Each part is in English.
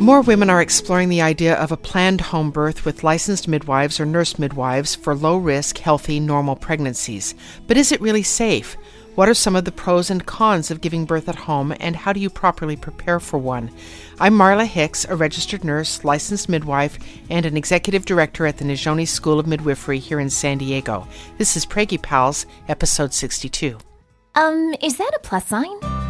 More women are exploring the idea of a planned home birth with licensed midwives or nurse midwives for low risk, healthy, normal pregnancies. But is it really safe? What are some of the pros and cons of giving birth at home, and how do you properly prepare for one? I'm Marla Hicks, a registered nurse, licensed midwife, and an executive director at the Nizhoni School of Midwifery here in San Diego. This is Preggy Pals, episode 62. Um, is that a plus sign?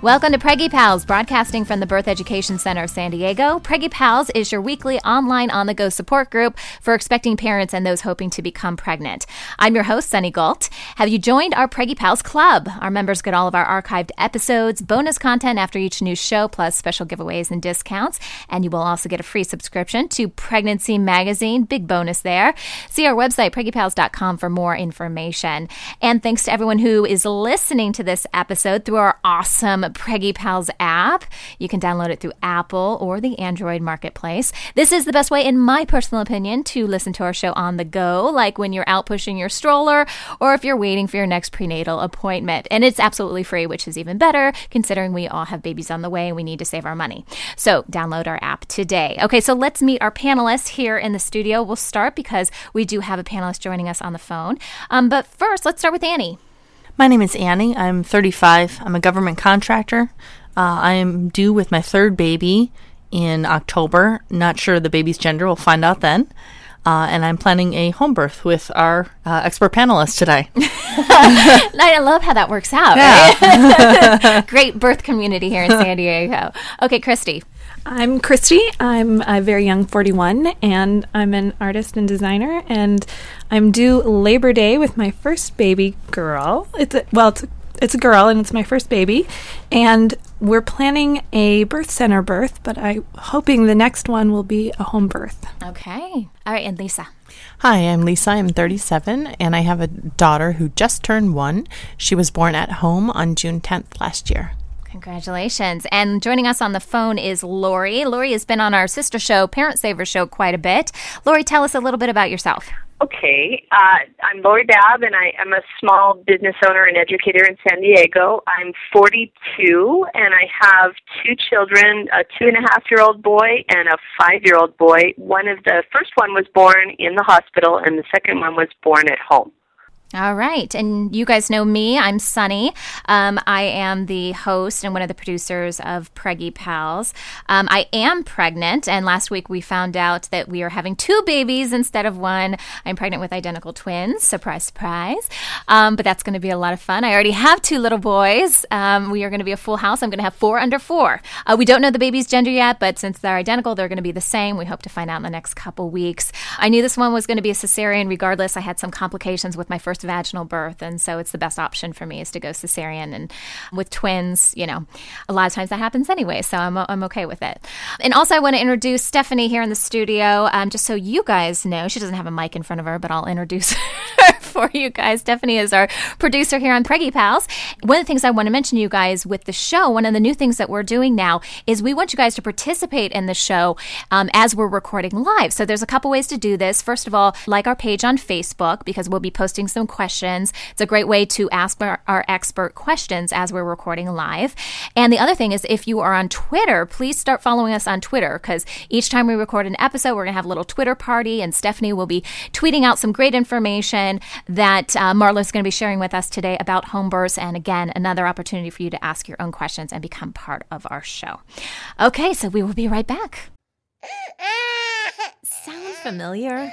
Welcome to Preggy Pals, broadcasting from the Birth Education Center of San Diego. Preggy Pals is your weekly online on the go support group for expecting parents and those hoping to become pregnant. I'm your host, Sunny Gault. Have you joined our Preggy Pals Club? Our members get all of our archived episodes, bonus content after each new show, plus special giveaways and discounts. And you will also get a free subscription to Pregnancy Magazine. Big bonus there. See our website, preggypals.com, for more information. And thanks to everyone who is listening to this episode through our awesome Preggy Pals app. You can download it through Apple or the Android marketplace. This is the best way, in my personal opinion, to listen to our show on the go, like when you're out pushing your stroller or if you're waiting for your next prenatal appointment. And it's absolutely free, which is even better considering we all have babies on the way and we need to save our money. So download our app today. Okay, so let's meet our panelists here in the studio. We'll start because we do have a panelist joining us on the phone. Um, but first, let's start with Annie. My name is Annie. I'm 35. I'm a government contractor. Uh, I am due with my third baby in October. Not sure the baby's gender. We'll find out then. Uh, and I'm planning a home birth with our uh, expert panelist today. I love how that works out. Yeah. Right? Great birth community here in San Diego. Okay, Christy. I'm Christy. I'm a very young 41, and I'm an artist and designer. And I'm due Labor Day with my first baby girl. It's a, well, it's a, it's a girl, and it's my first baby. And we're planning a birth center birth, but I'm hoping the next one will be a home birth. Okay. All right, and Lisa. Hi, I'm Lisa. I'm 37, and I have a daughter who just turned one. She was born at home on June 10th last year. Congratulations. And joining us on the phone is Lori. Lori has been on our sister show, Parent Saver Show, quite a bit. Lori, tell us a little bit about yourself. Okay. Uh, I'm Lori Babb, and I am a small business owner and educator in San Diego. I'm 42, and I have two children a two and a half year old boy and a five year old boy. One of the first one was born in the hospital, and the second one was born at home. All right. And you guys know me. I'm Sunny. Um, I am the host and one of the producers of Preggy Pals. Um, I am pregnant, and last week we found out that we are having two babies instead of one. I'm pregnant with identical twins. Surprise, surprise. Um, but that's going to be a lot of fun. I already have two little boys. Um, we are going to be a full house. I'm going to have four under four. Uh, we don't know the baby's gender yet, but since they're identical, they're going to be the same. We hope to find out in the next couple weeks. I knew this one was going to be a cesarean regardless. I had some complications with my first vaginal birth, and so it's the best option for me is to go cesarean. And with twins, you know, a lot of times that happens anyway, so I'm, I'm okay with it. And also, I want to introduce Stephanie here in the studio, um, just so you guys know. She doesn't have a mic in front of her, but I'll introduce her for you guys. Stephanie is our producer here on Preggy Pals. One of the things I want to mention to you guys with the show, one of the new things that we're doing now is we want you guys to participate in the show um, as we're recording live. So there's a couple ways to do this. First of all, like our page on Facebook because we'll be posting some questions. It's a great way to ask our, our expert questions as we're recording live. And the other thing is if you are on Twitter, please start following us on Twitter because each time we record an episode, we're going to have a little Twitter party, and Stephanie will be tweeting out some great information that uh, Marla is going to be sharing with us today about home births. And again, another opportunity for you to ask your own questions and become part of our show. Okay, so we will be right back. Sound familiar?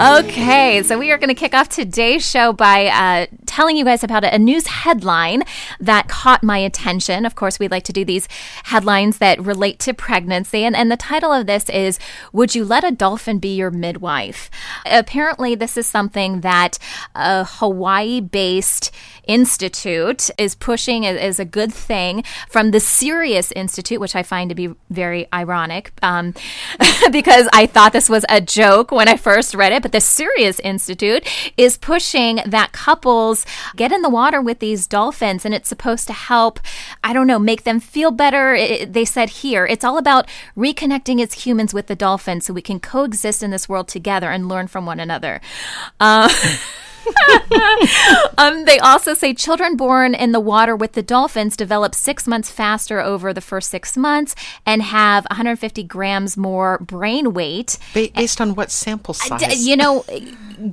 Okay, so we are going to kick off today's show by uh, telling you guys about a news headline that caught my attention. Of course, we like to do these headlines that relate to pregnancy. And, and the title of this is Would You Let a Dolphin Be Your Midwife? Apparently, this is something that a Hawaii based institute is pushing as a good thing from the Sirius Institute, which I find to be very ironic um, because I thought this was a joke when I first read it. But the Sirius Institute is pushing that couples get in the water with these dolphins and it's supposed to help, I don't know, make them feel better. It, they said here, it's all about reconnecting as humans with the dolphins so we can coexist in this world together and learn from one another. Uh, um, they also say children born in the water with the dolphins develop six months faster over the first six months and have 150 grams more brain weight. Ba- based on what sample size? You know,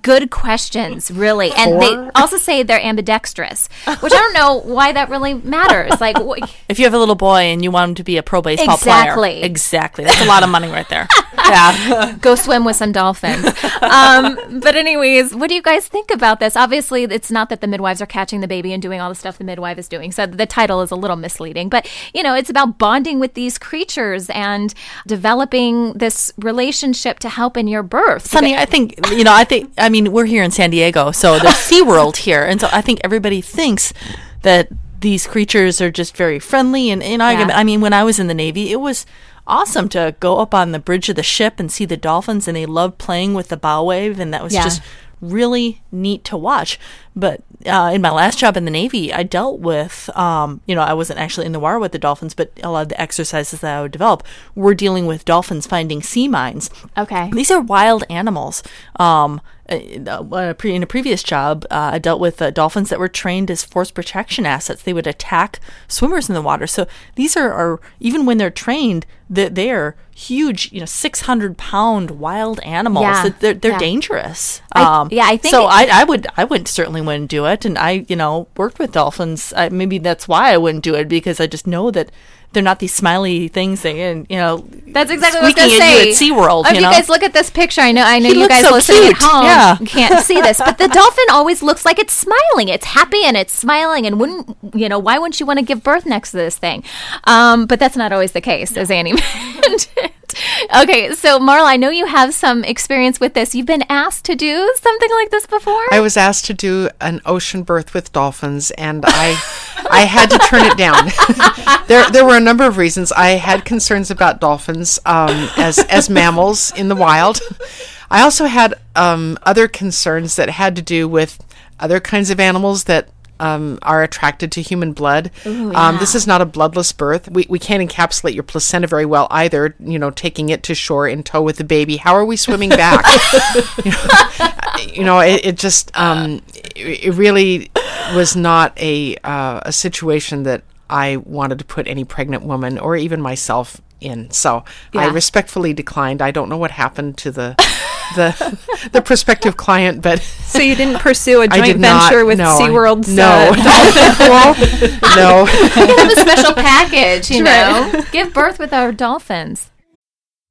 good questions, really. And Four? they also say they're ambidextrous, which I don't know why that really matters. Like, wh- If you have a little boy and you want him to be a pro baseball Exactly. player, exactly, that's a lot of money right there. yeah. go swim with some dolphins. Um, but anyways, what do you guys think about this? Obviously, it's not that the midwives are catching the baby and doing all the stuff the midwife is doing. So the title is a little misleading, but you know, it's about bonding with these creatures and developing this relationship to help in your birth. Sunny, I think you know. I think I mean we're here in San Diego, so there's SeaWorld here, and so I think everybody thinks that these creatures are just very friendly. And, and I, Yeah. I mean, when I was in the Navy, it was awesome to go up on the bridge of the ship and see the dolphins, and they loved playing with the bow wave, and that was Yeah. just really neat to watch. But uh, in my last job in the Navy, I dealt with, um, you know, I wasn't actually in the water with the dolphins, but a lot of the exercises that I would develop were dealing with dolphins finding sea mines. Okay. These are wild animals. Um, uh, uh, in a previous job, uh, I dealt with uh, dolphins that were trained as force protection assets. They would attack swimmers in the water. So these are, are even when they're trained, they, they are huge, you know, six hundred pound wild animals. Yeah, they're they're yeah. dangerous. I- yeah, I think so. it- I I would I would certainly wouldn't do it, and I you know worked with dolphins. I, maybe that's why I wouldn't do it because I just know that. They're not these smiley things, that, and you know. That's exactly what I was going to say. you at SeaWorld. If you know? guys look at this picture, I know, I know He you guys so listening cute. at home Yeah. can't see this, but the dolphin always looks like it's smiling. It's happy and it's smiling. And wouldn't you know? Why wouldn't you want to give birth next to this thing? Um, but that's not always the case, as Annie mentioned. okay, so Marla, I know you have some experience with this. You've been asked to do something like this before. I was asked to do an ocean birth with dolphins, and I, I had to turn it down. there, there were a number of reasons. I had concerns about dolphins um, as as mammals in the wild. I also had um, other concerns that had to do with other kinds of animals that um, are attracted to human blood. Ooh, um, this is not a bloodless birth. We, we can't encapsulate your placenta very well either. You know, taking it to shore in tow with the baby. How are we swimming back? you know, you know, it, it just um, it, it really was not a uh, a situation that I wanted to put any pregnant woman or even myself in. So I respectfully declined. I don't know what happened to the the the prospective client, but So you didn't pursue a joint did not- venture with no, I- SeaWorld's no. uh, dolphin no. We have a special package, you Right. know. Give birth with our dolphins.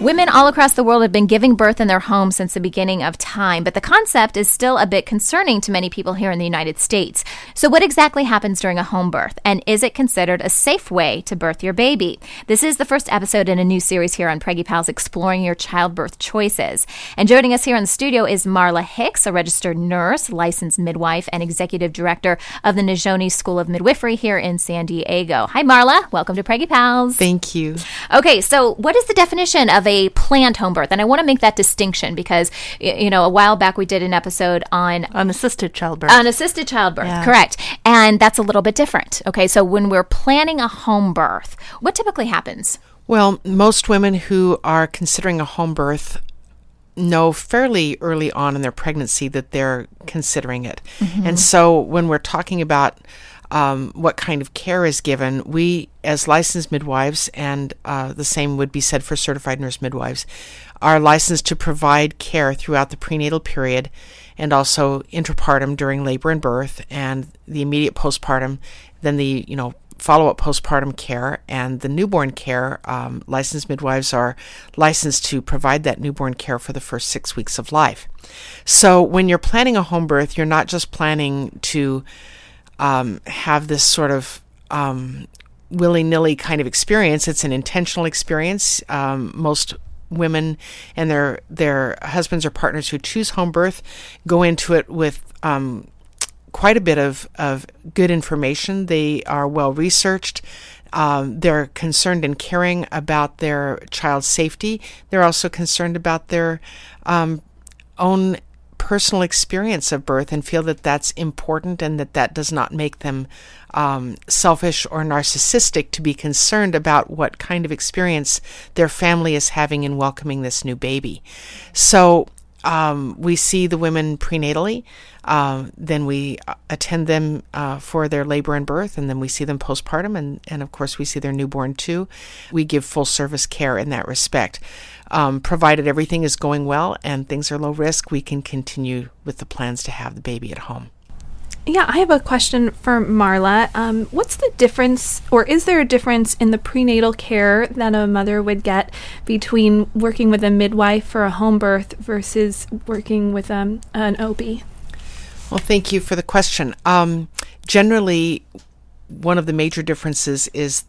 Women all across the world have been giving birth in their homes since the beginning of time, but the concept is still a bit concerning to many people here in the United States. So, what exactly happens during a home birth, and is it considered a safe way to birth your baby? This is the first episode in a new series here on Preggy Pals exploring your childbirth choices. And joining us here in the studio is Marla Hicks, a registered nurse, licensed midwife, and executive director of the Nizhoni School of Midwifery here in San Diego. Hi, Marla. Welcome to Preggy Pals. Thank you. Okay, so what is the definition of a planned home birth? And I want to make that distinction because you know a while back we did an episode on unassisted childbirth. Unassisted childbirth, yeah. correct? And that's a little bit different. Okay, so when we're planning a home birth, what typically happens? Well, most women who are considering a home birth know fairly early on in their pregnancy that they're considering it. Mm-hmm. And so when we're talking about um, what kind of care is given, we, as licensed midwives, and uh, the same would be said for certified nurse midwives, are licensed to provide care throughout the prenatal period and also intrapartum during labor and birth and the immediate postpartum, then the, you know, follow up postpartum care and the newborn care. Um, licensed midwives are licensed to provide that newborn care for the first six weeks of life. So when you're planning a home birth, you're not just planning to um, have this sort of um, willy nilly kind of experience. It's an intentional experience. Um, most women and their their husbands or partners who choose home birth go into it with um, quite a bit of, of good information. They are well researched. Um, they're concerned and caring about their child's safety. They're also concerned about their um, own personal experience of birth and feel that that's important and that that does not make them um, selfish or narcissistic to be concerned about what kind of experience their family is having in welcoming this new baby. So um, we see the women prenatally. Uh, then we attend them uh, for their labor and birth, and then we see them postpartum, and, and of course, we see their newborn too. We give full service care in that respect. Um, provided everything is going well and things are low risk, we can continue with the plans to have the baby at home. Yeah, I have a question for Marla. Um, what's the difference, or is there a difference in the prenatal care that a mother would get between working with a midwife for a home birth versus working with um, an OB? Well, thank you for the question. Um, generally, one of the major differences is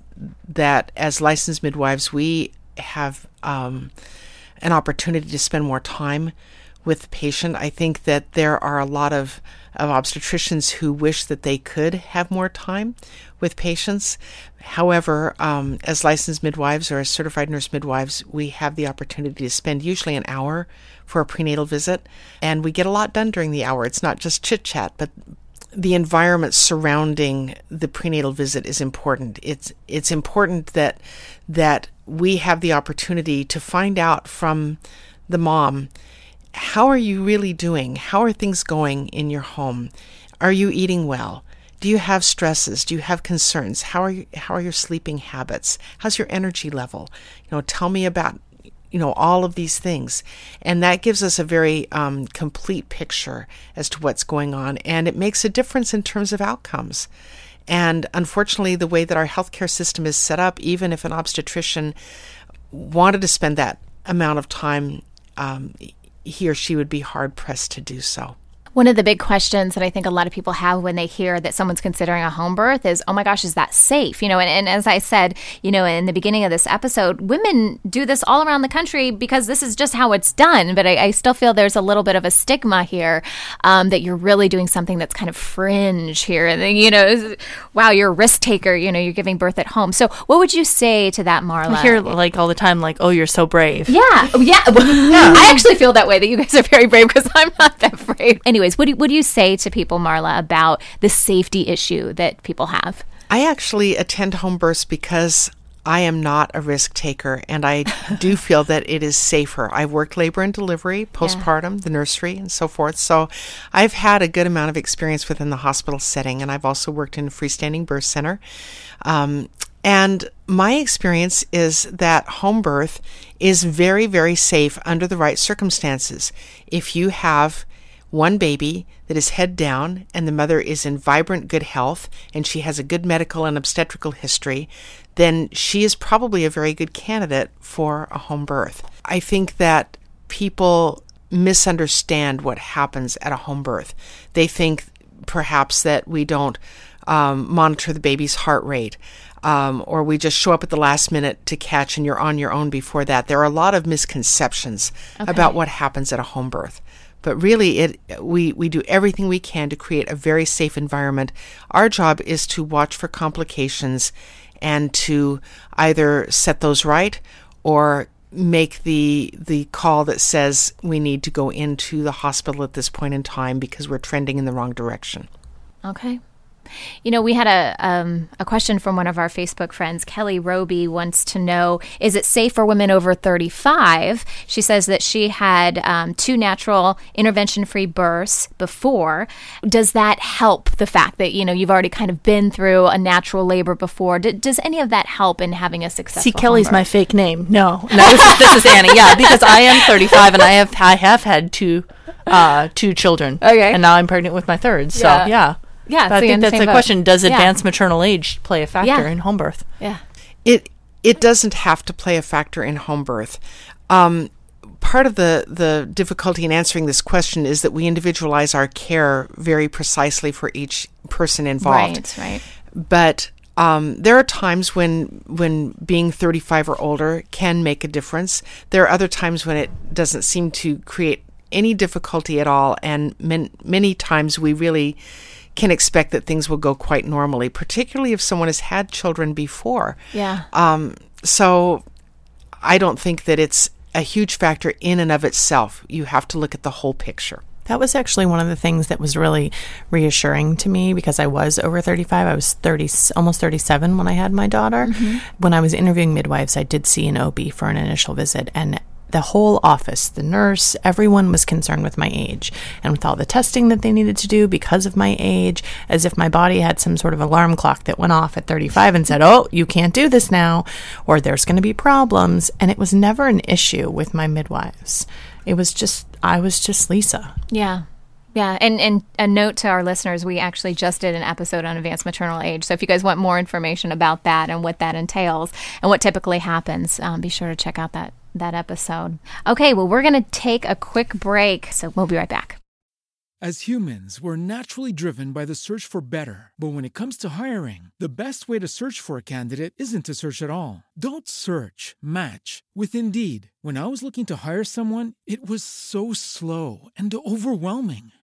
that as licensed midwives, we have um, an opportunity to spend more time with the patient. I think that there are a lot of, of obstetricians who wish that they could have more time with patients. However, um, as licensed midwives or as certified nurse midwives, we have the opportunity to spend usually an hour for a prenatal visit, and we get a lot done during the hour. It's not just chit chat, but the environment surrounding the prenatal visit is important. It's it's important that that we have the opportunity to find out from the mom how are you really doing? How are things going in your home? Are you eating well? Do you have stresses? Do you have concerns? How are you, how are your sleeping habits? How's your energy level? You know, tell me about you know all of these things and that gives us a very um, complete picture as to what's going on and it makes a difference in terms of outcomes and unfortunately, the way that our healthcare system is set up, even if an obstetrician wanted to spend that amount of time, um, he or she would be hard pressed to do so. One of the big questions that I think a lot of people have when they hear that someone's considering a home birth is, oh my gosh, is that safe? You know, and, and as I said, you know, in the beginning of this episode, women do this all around the country because this is just how it's done. But I, I still feel there's a little bit of a stigma here um, that you're really doing something that's kind of fringe here. And, you know, wow, you're a risk taker, you know, you're giving birth at home. So what would you say to that, Marla? I hear like all the time, like, oh, you're so brave. Yeah. Oh, yeah. yeah. I actually feel that way that you guys are very brave because I'm not that brave. Anyway, anyways, what do, what do you say to people, Marla, about the safety issue that people have? I actually attend home births because I am not a risk taker, and I do feel that it is safer. I've worked labor and delivery, postpartum, yeah. the nursery, and so forth. So I've had a good amount of experience within the hospital setting, and I've also worked in a freestanding birth center. Um, and my experience is that home birth is very, very safe under the right circumstances. If you have one baby that is head down and the mother is in vibrant good health and she has a good medical and obstetrical history, then she is probably a very good candidate for a home birth. I think that people misunderstand what happens at a home birth. They think perhaps that we don't um, monitor the baby's heart rate. Um, or we just show up at the last minute to catch and you're on your own before that. There are a lot of misconceptions okay. about what happens at a home birth but really it we we do everything we can to create a very safe environment. Our job is to watch for complications and to either set those right or make the the call that says we need to go into the hospital at this point in time because we're trending in the wrong direction. Okay you know, we had a um, a question from one of our Facebook friends. Kelly Roby wants to know: Is it safe for women over thirty five? She says that she had um, two natural intervention free births before. Does that help the fact that you know you've already kind of been through a natural labor before? D- does any of that help in having a successful? See, Kelly's my fake name. No, no, this is, this is Annie. Yeah, because I am thirty five and I have I have had two uh, two children. Okay, and now I'm pregnant with my third. So yeah. yeah. Yeah, I think that's the question. Does yeah. advanced maternal age play a factor yeah. in home birth? Yeah, it it doesn't have to play a factor in home birth. Um, part of the the difficulty in answering this question is that we individualize our care very precisely for each person involved. Right, right. But um, there are times when when being 35 or older can make a difference. There are other times when it doesn't seem to create any difficulty at all, and man, many times we really can expect that things will go quite normally, particularly if someone has had children before. Yeah. Um, so I don't think that it's a huge factor in and of itself. You have to look at the whole picture. That was actually one of the things that was really reassuring to me because I was over 35. I was 30, almost 37 when I had my daughter. Mm-hmm. When I was interviewing midwives, I did see an OB for an initial visit, and the whole office, the nurse, everyone was concerned with my age and with all the testing that they needed to do because of my age, as if my body had some sort of alarm clock that went off at 35 and said, Oh, you can't do this now, or there's going to be problems. And it was never an issue with my midwives. It was just, I was just Lisa. Yeah. Yeah, and, and a note to our listeners, we actually just did an episode on advanced maternal age. So if you guys want more information about that and what that entails and what typically happens, um, be sure to check out that that episode. Okay, well, we're going to take a quick break, so we'll be right back. As humans, we're naturally driven by the search for better. But when it comes to hiring, the best way to search for a candidate isn't to search at all. Don't search, match with Indeed. When I was looking to hire someone, it was so slow and overwhelming.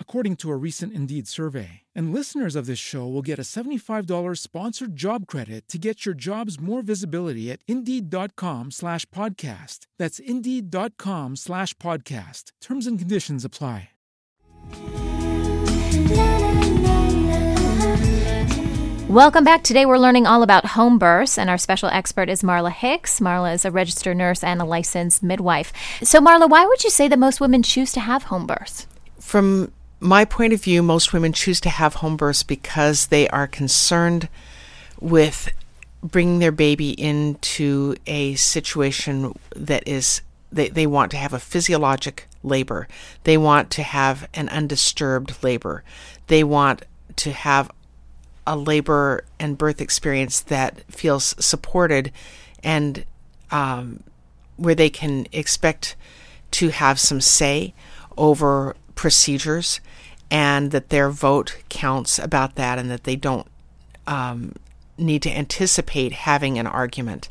according to a recent Indeed survey. And listeners of this show will get a $75 sponsored job credit to get your jobs more visibility at Indeed.com slash podcast. That's Indeed.com slash podcast. Terms and conditions apply. Welcome back. Today we're learning all about home births, and our special expert is Marla Hicks. Marla is a registered nurse and a licensed midwife. So, Marla, why would you say that most women choose to have home births? From my point of view, most women choose to have home births because they are concerned with bringing their baby into a situation that is they, they want to have a physiologic labor. They want to have an undisturbed labor. They want to have a labor and birth experience that feels supported and um, where they can expect to have some say over procedures and that their vote counts about that and that they don't um, need to anticipate having an argument.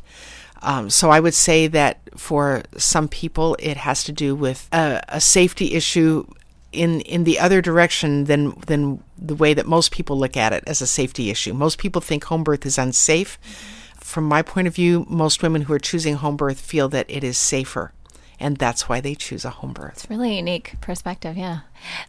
Um, so I would say that for some people, it has to do with a, a, safety issue in in the other direction than than the way that most people look at it as a safety issue. Most people think home birth is unsafe. From my point of view, most women who are choosing home birth feel that it is safer and that's why they choose a home birth. It's really unique perspective, yeah.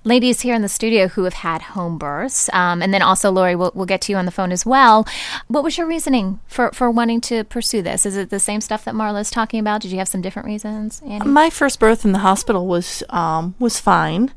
Ladies here in the studio who have had home births, um, and then also Lori, we'll, we'll get to you on the phone as well. What was your reasoning for, for wanting to pursue this? Is it the same stuff that Marla's talking about? Did you have some different reasons? Annie? My first birth in the hospital was um, was fine.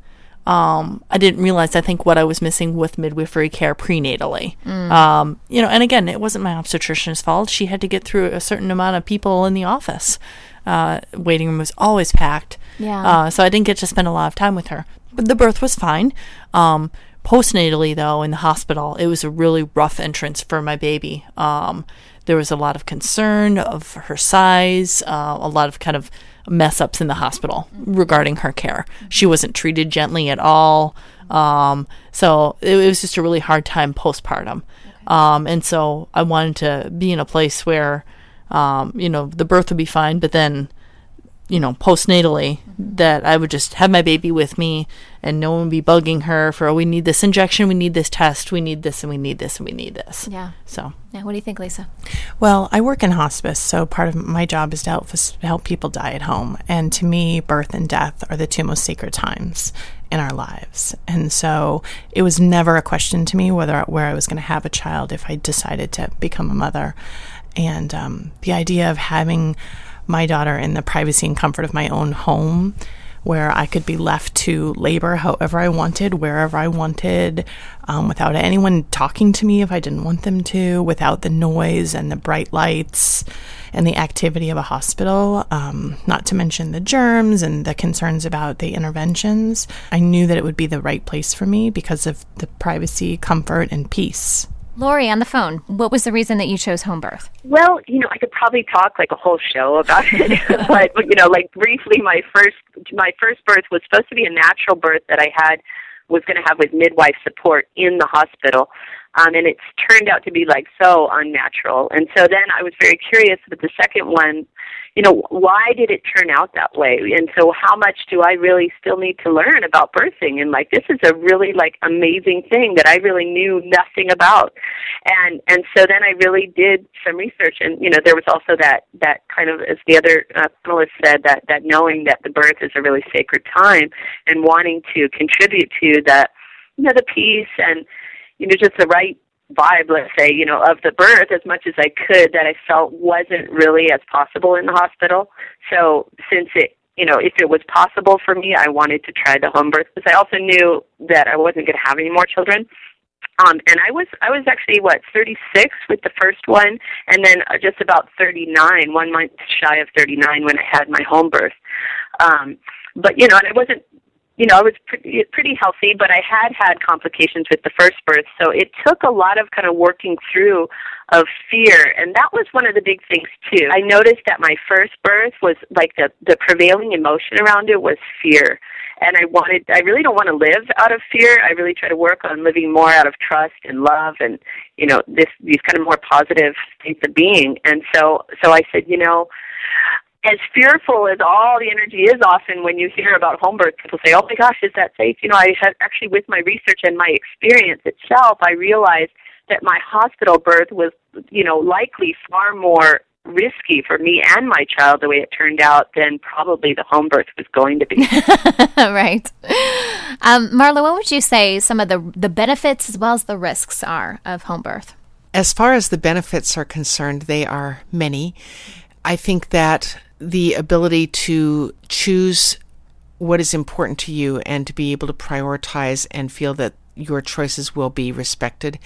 Um, I didn't realize, I think, what I was missing with midwifery care prenatally. Mm. Um, you know, and again, it wasn't my obstetrician's fault. She had to get through a certain amount of people in the office. Uh, waiting room was always packed. Yeah. Uh, so I didn't get to spend a lot of time with her. But the birth was fine. Um, postnatally, though, in the hospital, it was a really rough entrance for my baby. Um, there was a lot of concern of her size, uh, a lot of kind of mess ups in the hospital regarding her care. She wasn't treated gently at all. Um, so it, it, was just a really hard time postpartum. Um, and so I wanted to be in a place where um, you know, the birth would be fine, but then, you know, postnatally, that I would just have my baby with me and no one would be bugging her for, oh, we need this injection, we need this test, we need this, and we need this, and we need this. Yeah. So, yeah. What do you think, Lisa? Well, I work in hospice, so part of my job is to help, help people die at home. And to me, birth and death are the two most sacred times in our lives. And so it was never a question to me whether where I was going to have a child if I decided to become a mother. And um, the idea of having my daughter in the privacy and comfort of my own home, where I could be left to labor however I wanted, wherever I wanted, um, without anyone talking to me if I didn't want them to, without the noise and the bright lights and the activity of a hospital, um, not to mention the germs and the concerns about the interventions. I knew that it would be the right place for me because of the privacy, comfort, and peace. Lori, on the phone, what was the reason that you chose home birth? Well, you know, I could probably talk like a whole show about it, but you know, like briefly, my first my first birth was supposed to be a natural birth that I had was going to have with midwife support in the hospital, um, and it's turned out to be like so unnatural. And so then I was very curious with the second one you know, why did it turn out that way? And so how much do I really still need to learn about birthing? And like this is a really like amazing thing that I really knew nothing about. And and so then I really did some research and you know, there was also that that kind of as the other uh, panelist said that that knowing that the birth is a really sacred time and wanting to contribute to that you know the peace and you know just the right vibe, let's say, you know, of the birth as much as I could that I felt wasn't really as possible in the hospital. So since it, you know, if it was possible for me, I wanted to try the home birth because I also knew that I wasn't going to have any more children. Um, and I was I was actually what 36 with the first one, and then uh, just about 39, one month shy of 39 when I had my home birth. Um, but you know, and I wasn't you know, I was pretty, pretty healthy, but I had had complications with the first birth. So it took a lot of kind of working through of fear. And that was one of the big things too. I noticed that my first birth was like the, the prevailing emotion around it was fear. And I wanted, I really don't want to live out of fear. I really try to work on living more out of trust and love and, you know, this, these kind of more positive states of being. And so, so I said, you know, as fearful as all the energy is often when you hear about home birth, people say, oh my gosh, is that safe? You know, I had actually with my research and my experience itself, I realized that my hospital birth was, you know, likely far more risky for me and my child the way it turned out than probably the home birth was going to be. right. Um, Marla, what would you say some of the, the benefits as well as the risks are of home birth? As far as the benefits are concerned, they are many. I think that the ability to choose what is important to you and to be able to prioritize and feel that your choices will be respected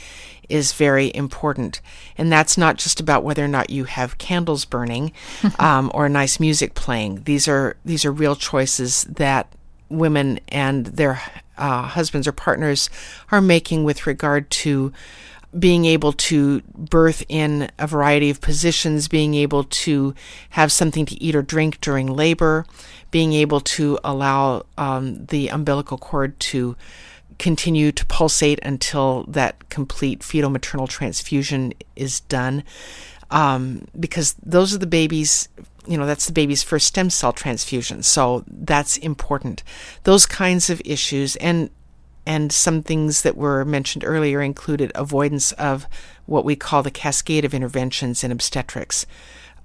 is very important. And that's not just about whether or not you have candles burning um, or nice music playing. These are these are real choices that women and their uh, husbands or partners are making with regard to being able to birth in a variety of positions, being able to have something to eat or drink during labor, being able to allow um, the umbilical cord to continue to pulsate until that complete fetal maternal transfusion is done. Um, because those are the babies, you know, that's the baby's first stem cell transfusion. So that's important. Those kinds of issues and and some things that were mentioned earlier included avoidance of what we call the cascade of interventions in obstetrics,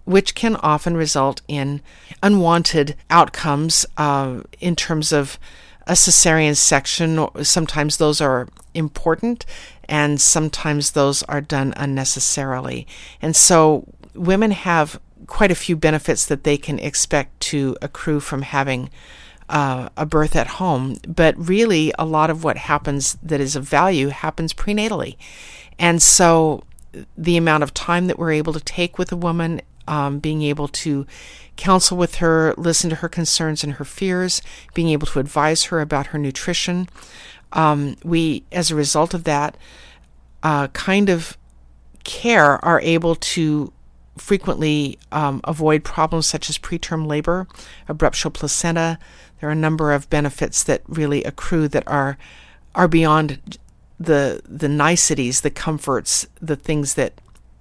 which can often result in unwanted outcomes uh, in terms of a cesarean section. Sometimes those are important, and sometimes those are done unnecessarily. And so women have quite a few benefits that they can expect to accrue from having uh, a birth at home. But really, a lot of what happens that is of value happens prenatally. And so the amount of time that we're able to take with a woman um, being able to counsel with her, listen to her concerns and her fears, being able to advise her about her nutrition. Um, we, as a result of that uh, kind of care, are able to frequently um, avoid problems such as preterm labor, abruptio placenta. There are a number of benefits that really accrue that are are beyond the the niceties, the comforts, the things that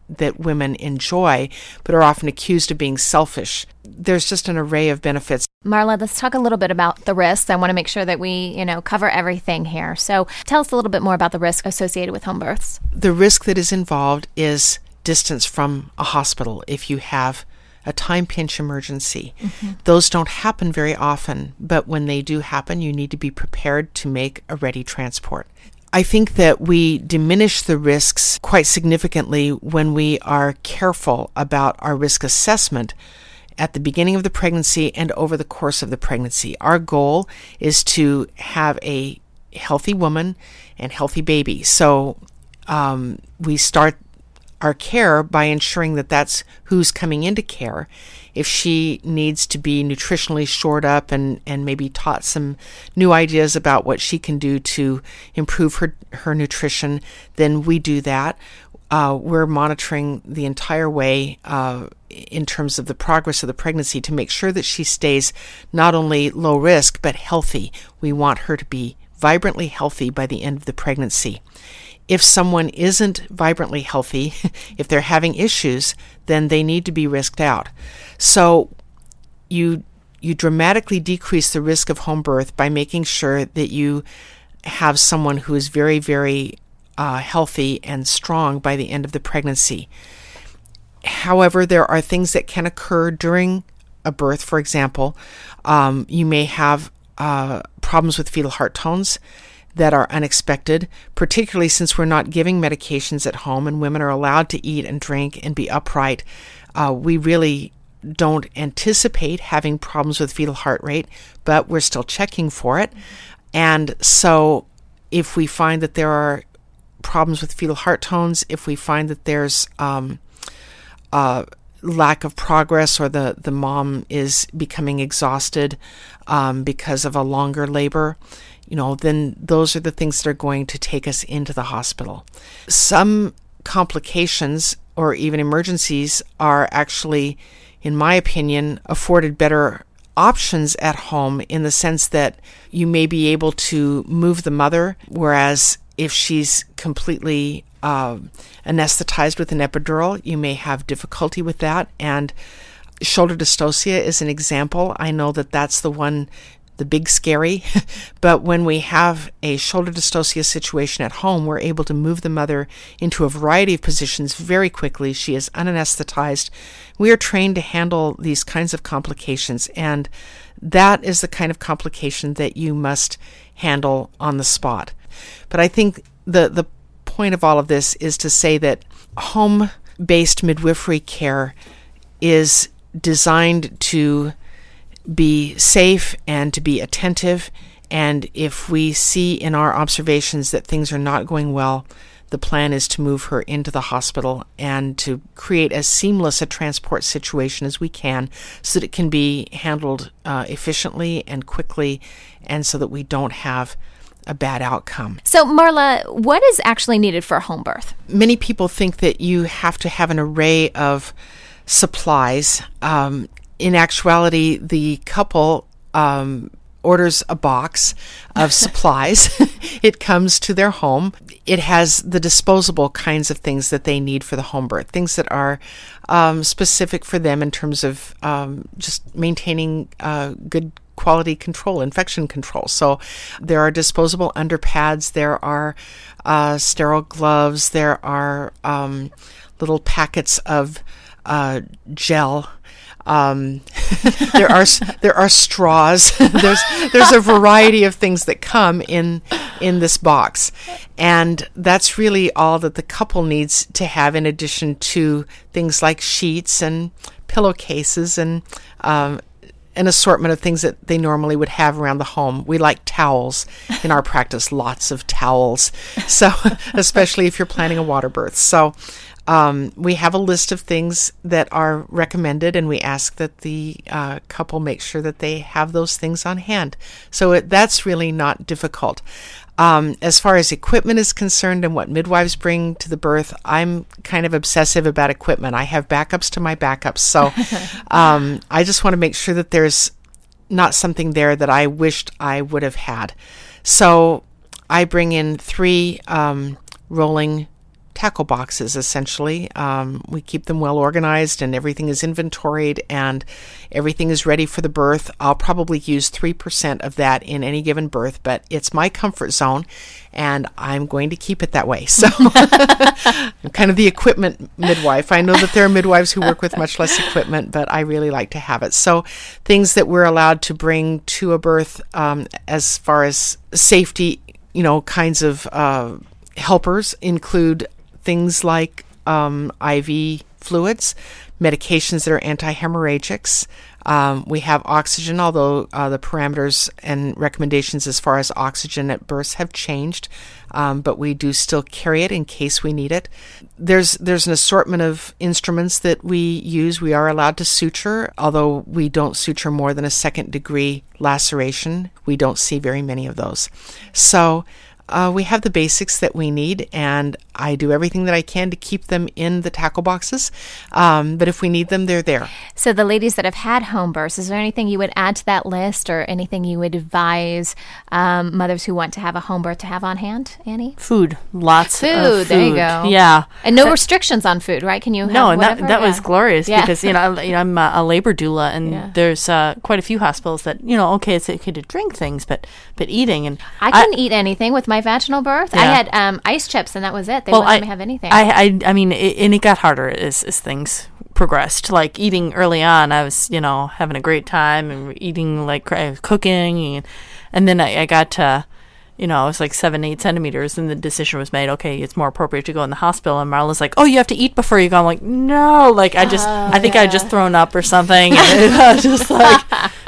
that women enjoy, but are often accused of being selfish. There's just an array of benefits. Marla, let's talk a little bit about the risks. I want to make sure that we, you know, cover everything here. So tell us a little bit more about the risk associated with home births. The risk that is involved is distance from a hospital if you have a time pinch emergency. Mm-hmm. Those don't happen very often, but when they do happen, you need to be prepared to make a ready transport. I think that we diminish the risks quite significantly when we are careful about our risk assessment at the beginning of the pregnancy and over the course of the pregnancy. Our goal is to have a healthy woman and healthy baby. So um, we start our care by ensuring that that's who's coming into care. If she needs to be nutritionally shored up and, and maybe taught some new ideas about what she can do to improve her, her nutrition, then we do that. Uh, we're monitoring the entire way uh, in terms of the progress of the pregnancy to make sure that she stays not only low risk but healthy. We want her to be vibrantly healthy by the end of the pregnancy if someone isn't vibrantly healthy, if they're having issues, then they need to be risked out. So you you dramatically decrease the risk of home birth by making sure that you have someone who is very very uh, healthy and strong by the end of the pregnancy. However, there are things that can occur during a birth. For example, um, you may have uh, problems with fetal heart tones that are unexpected, particularly since we're not giving medications at home and women are allowed to eat and drink and be upright. Uh, we really don't anticipate having problems with fetal heart rate, but we're still checking for it. And so, if we find that there are problems with fetal heart tones, if we find that there's um, uh, lack of progress or the, the mom is becoming exhausted um, because of a longer labor, you know, then those are the things that are going to take us into the hospital. Some complications or even emergencies are actually, in my opinion, afforded better options at home in the sense that you may be able to move the mother, whereas if she's completely uh, anesthetized with an epidural, you may have difficulty with that. And shoulder dystocia is an example. I know that that's the one the big scary. but when we have a shoulder dystocia situation at home, we're able to move the mother into a variety of positions very quickly. She is unanesthetized. We are trained to handle these kinds of complications, and that is the kind of complication that you must handle on the spot. But I think the, the point of all of this is to say that home based midwifery care is designed to be safe and to be attentive. And if we see in our observations that things are not going well, the plan is to move her into the hospital and to create as seamless a transport situation as we can so that it can be handled uh, efficiently and quickly and so that we don't have a bad outcome. So, Marla, what is actually needed for a home birth? Many people think that you have to have an array of supplies. Um, in actuality, the couple um, orders a box of supplies. it comes to their home. It has the disposable kinds of things that they need for the home birth, things that are um, specific for them in terms of um, just maintaining uh, good quality control, infection control. So there are disposable underpads, there are uh, sterile gloves, there are um, little packets of uh, gel um, there are there are straws. there's there's a variety of things that come in in this box, and that's really all that the couple needs to have, in addition to things like sheets and pillowcases and um, an assortment of things that they normally would have around the home. We like towels in our practice, lots of towels. So, especially if you're planning a water birth. So, um, we have a list of things that are recommended, and we ask that the uh, couple make sure that they have those things on hand. So it, that's really not difficult. Um, as far as equipment is concerned and what midwives bring to the birth, I'm kind of obsessive about equipment. I have backups to my backups. So um, I just want to make sure that there's not something there that I wished I would have had. So I bring in three um, rolling tackle boxes essentially. Um, we keep them well organized and everything is inventoried and everything is ready for the birth. I'll probably use 3% of that in any given birth, but it's my comfort zone and I'm going to keep it that way. So I'm kind of the equipment midwife. I know that there are midwives who work with much less equipment, but I really like to have it. So things that we're allowed to bring to a birth um, as far as safety, you know, kinds of uh, helpers include things like um, IV fluids, medications that are antihemorrhagics. Um, we have oxygen, although uh, the parameters and recommendations as far as oxygen at births have changed, um, but we do still carry it in case we need it. There's there's an assortment of instruments that we use. We are allowed to suture, although we don't suture more than a second degree laceration. We don't see very many of those. So uh, we have the basics that we need, and I do everything that I can to keep them in the tackle boxes. Um, but if we need them, they're there. So, the ladies that have had home births, is there anything you would add to that list or anything you would advise um, mothers who want to have a home birth to have on hand, Annie? Food. Lots food, of food. There you go. Yeah. And no restrictions on food, right? Can you No, and that, that yeah. was glorious Yeah. because, you know, I, you know I'm a, a labor doula and Yeah. there's uh, quite a few hospitals that, you know, okay, it's okay to drink things, but but eating. and I couldn't eat anything with my vaginal birth. I had um, ice chips, and that was it. They well, wouldn't I, let me have anything. I, I, I mean, it, and it got harder as, as things progressed. Like eating early on, I was, you know, having a great time and eating like I cooking, and and then I, I got to, you know, I was like seven, eight centimeters, and the decision was made. Okay, it's more appropriate to go in the hospital. And Marla's like, "Oh, you have to eat before you go." I'm like, "No, like I just, I think I just thrown up or something." And was just like,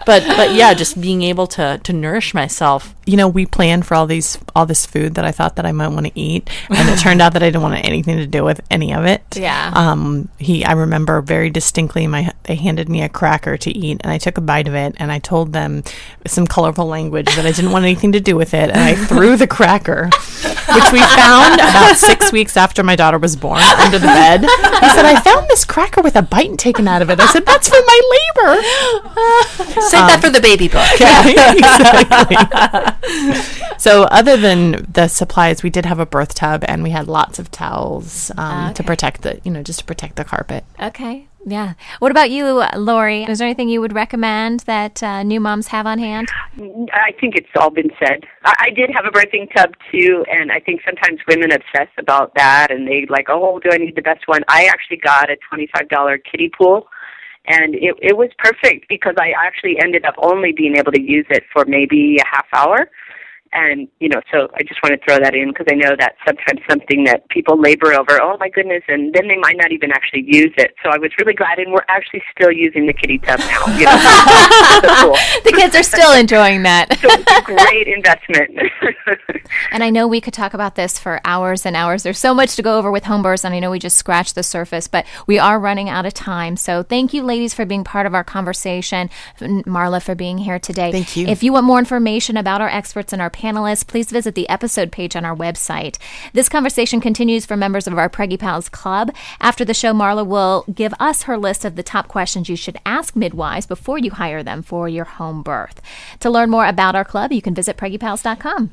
but but yeah, just being able to to nourish myself. you know, we planned for all these all this food that I thought that I might want to eat, and it turned out that I didn't want anything to do with any of it. Yeah. Um. He, I remember very distinctly. My they handed me a cracker to eat, and I took a bite of it, and I told them some colorful language that I didn't want anything to do with it, and I threw the cracker, which we found about six weeks after my daughter was born under the bed. He said, "I found this cracker with a bite taken out of it." I said, "That's for my labor." Save that for the baby book. Yeah, exactly. so, other than the supplies, we did have a birth tub, and we had lots of towels um, to protect the, you know, just to protect the carpet. okay. Yeah. What about you, Lori? Is there anything you would recommend that uh, new moms have on hand? I think it's all been said. I, I did have a birthing tub too, and I think sometimes women obsess about that, and they like, oh, do I need the best one? I actually got a twenty-five dollar kiddie pool, and it it was perfect because I actually ended up only being able to use it for maybe a half hour, And, you know, so I just want to throw that in because I know that's sometimes something that people labor over. Oh my goodness. And then they might not even actually use it. So I was really glad. And we're actually still using the kiddie tub now. You know? so cool. the kids are still enjoying that. so it's a great investment. and I know we could talk about this for hours and hours. There's so much to go over with home births, and I know we just scratched the surface, but we are running out of time. So thank you, ladies, for being part of our conversation. Marla, for being here today. Thank you. If you want more information about our experts and our panelists, please visit the episode page on our website. This conversation continues for members of our Preggy Pals Club. After the show, Marla will give us her list of the top questions you should ask midwives before you hire them for your home birth. To learn more about our club, you can visit preggypals.com.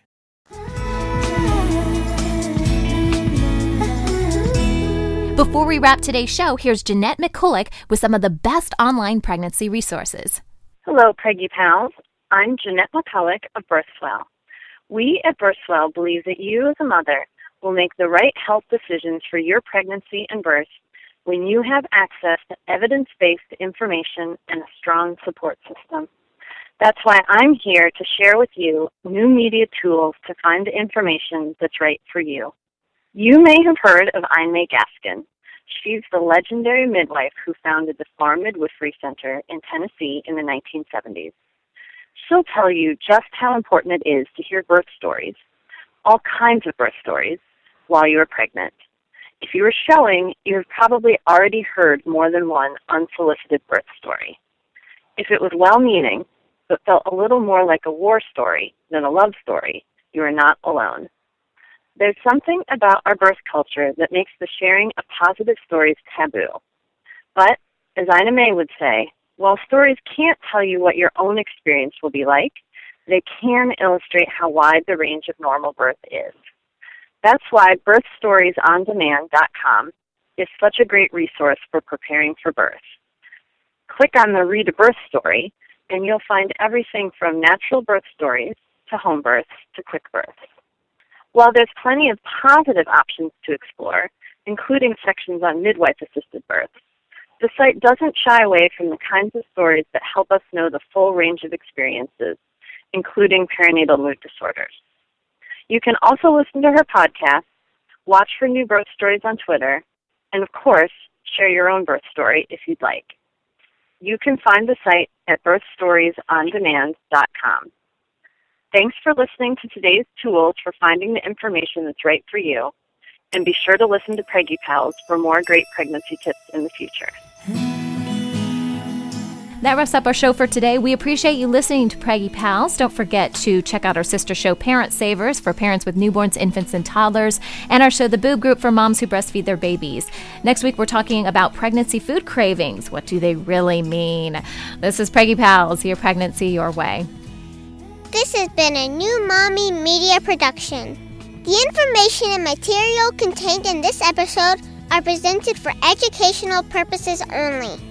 Before we wrap today's show, here's Jeanette McCulloch with some of the best online pregnancy resources. Hello, Preggy Pals. I'm Jeanette McCulloch of Birthwell. We at Birthwell believe that you, as a mother, will make the right health decisions for your pregnancy and birth when you have access to evidence based information and a strong support system. That's why I'm here to share with you new media tools to find the information that's right for you. You may have heard of Ine Gaskin. She's the legendary midwife who founded the Farm Midwifery Center in Tennessee in the 1970s. She'll tell you just how important it is to hear birth stories, all kinds of birth stories, while you are pregnant. If you are showing, you've probably already heard more than one unsolicited birth story. If it was well meaning, felt a little more like a war story than a love story, you are not alone. There's something about our birth culture that makes the sharing of positive stories taboo. But, as Ina May would say, while stories can't tell you what your own experience will be like, they can illustrate how wide the range of normal birth is. That's why birthstoriesondemand.com is such a great resource for preparing for birth. Click on the Read a Birth Story, and you'll find everything from natural birth stories to home births to quick births. While there's plenty of positive options to explore, including sections on midwife assisted births, the site doesn't shy away from the kinds of stories that help us know the full range of experiences, including perinatal mood disorders. You can also listen to her podcast, watch her new birth stories on Twitter, and of course, share your own birth story if you'd like. You can find the site at birthstoriesondemand.com. Thanks for listening to today's tools for finding the information that's right for you. And be sure to listen to Preggy Pals for more great pregnancy tips in the future. That wraps up our show for today. We appreciate you listening to Preggy Pals. Don't forget to check out our sister show, Parent Savers, for parents with newborns, infants, and toddlers, and our show, The Boob Group, for moms who breastfeed their babies. Next week, we're talking about pregnancy food cravings. What do they really mean? This is Preggy Pals, your pregnancy your way. This has been a new Mommy Media production. The information and material contained in this episode are presented for educational purposes only.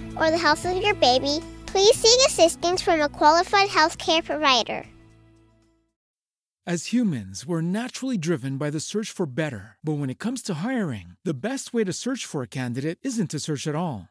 or the health of your baby, please seek assistance from a qualified healthcare provider. As humans, we're naturally driven by the search for better. But when it comes to hiring, the best way to search for a candidate isn't to search at all.